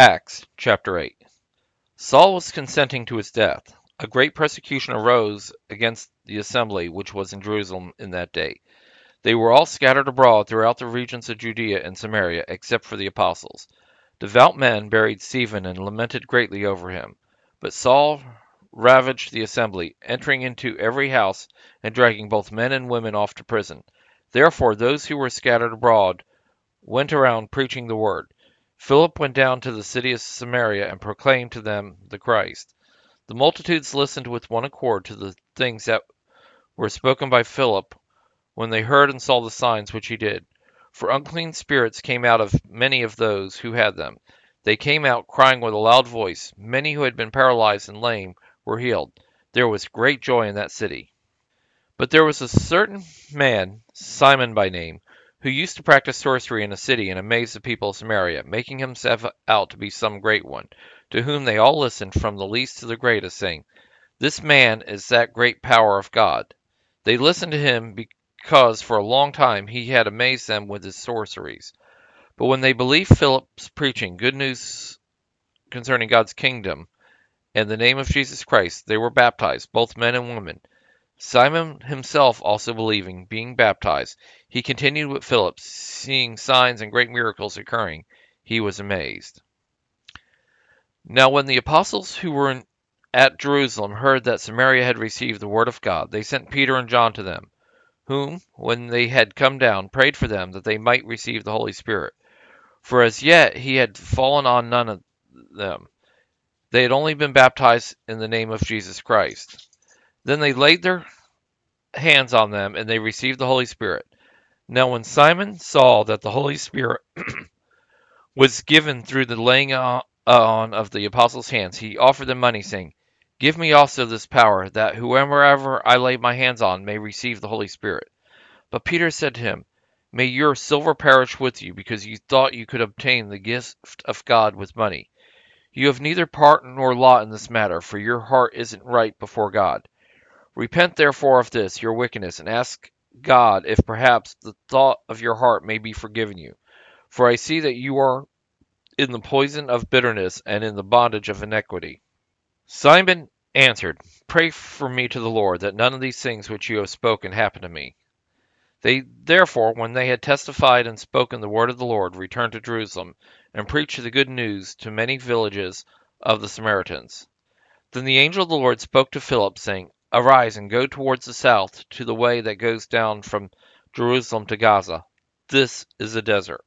Acts chapter 8 Saul was consenting to his death. A great persecution arose against the assembly which was in Jerusalem in that day. They were all scattered abroad throughout the regions of Judea and Samaria, except for the apostles. Devout men buried Stephen and lamented greatly over him. But Saul ravaged the assembly, entering into every house and dragging both men and women off to prison. Therefore, those who were scattered abroad went around preaching the word. Philip went down to the city of Samaria and proclaimed to them the Christ. The multitudes listened with one accord to the things that were spoken by Philip when they heard and saw the signs which he did. For unclean spirits came out of many of those who had them. They came out crying with a loud voice. Many who had been paralyzed and lame were healed. There was great joy in that city. But there was a certain man, Simon by name, who used to practice sorcery in a city and amaze the people of Samaria, making himself out to be some great one, to whom they all listened from the least to the greatest, saying, This man is that great power of God. They listened to him because for a long time he had amazed them with his sorceries. But when they believed Philip's preaching good news concerning God's kingdom and the name of Jesus Christ, they were baptized, both men and women. Simon himself also believing, being baptized, he continued with Philip, seeing signs and great miracles occurring. He was amazed. Now, when the apostles who were in, at Jerusalem heard that Samaria had received the word of God, they sent Peter and John to them, whom, when they had come down, prayed for them that they might receive the Holy Spirit. For as yet he had fallen on none of them. They had only been baptized in the name of Jesus Christ. Then they laid their hands on them, and they received the Holy Spirit. Now, when Simon saw that the Holy Spirit was given through the laying uh, on of the apostles' hands, he offered them money, saying, Give me also this power, that whoever I lay my hands on may receive the Holy Spirit. But Peter said to him, May your silver perish with you, because you thought you could obtain the gift of God with money. You have neither part nor lot in this matter, for your heart isn't right before God. Repent therefore of this, your wickedness, and ask God if perhaps the thought of your heart may be forgiven you. For I see that you are in the poison of bitterness and in the bondage of iniquity. Simon answered, Pray for me to the Lord, that none of these things which you have spoken happen to me. They therefore, when they had testified and spoken the word of the Lord, returned to Jerusalem, and preached the good news to many villages of the Samaritans. Then the angel of the Lord spoke to Philip, saying, Arise and go towards the south to the way that goes down from Jerusalem to Gaza. This is a desert.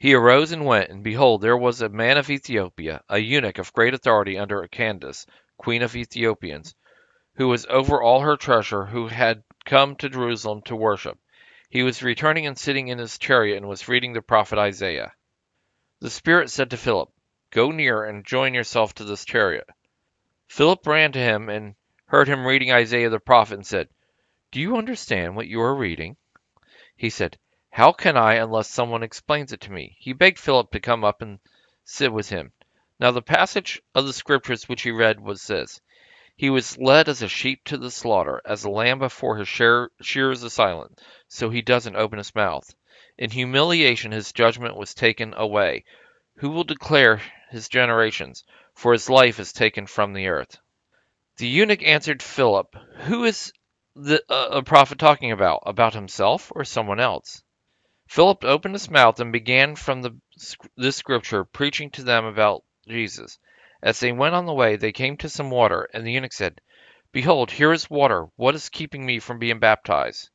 He arose and went, and behold, there was a man of Ethiopia, a eunuch of great authority under Candace, queen of Ethiopians, who was over all her treasure, who had come to Jerusalem to worship. He was returning and sitting in his chariot and was reading the prophet Isaiah. The Spirit said to Philip, Go near and join yourself to this chariot. Philip ran to him and heard him reading Isaiah the prophet and said, Do you understand what you are reading? He said, How can I unless someone explains it to me? He begged Philip to come up and sit with him. Now, the passage of the scriptures which he read was this He was led as a sheep to the slaughter, as a lamb before his shearers is silent, so he doesn't open his mouth. In humiliation his judgment was taken away. Who will declare his generations? For his life is taken from the earth. The eunuch answered Philip, Who is the uh, prophet talking about? About himself or someone else? Philip opened his mouth and began from the, this scripture, preaching to them about Jesus. As they went on the way, they came to some water, and the eunuch said, Behold, here is water. What is keeping me from being baptized?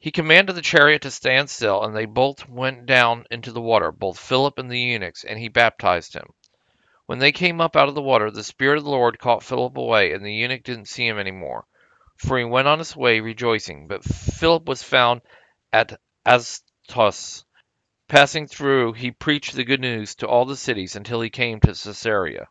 He commanded the chariot to stand still, and they both went down into the water, both Philip and the eunuchs, and he baptized him. When they came up out of the water, the Spirit of the Lord caught Philip away, and the eunuch didn't see him any more, for he went on his way rejoicing. But Philip was found at Azotus. Passing through, he preached the good news to all the cities until he came to Caesarea.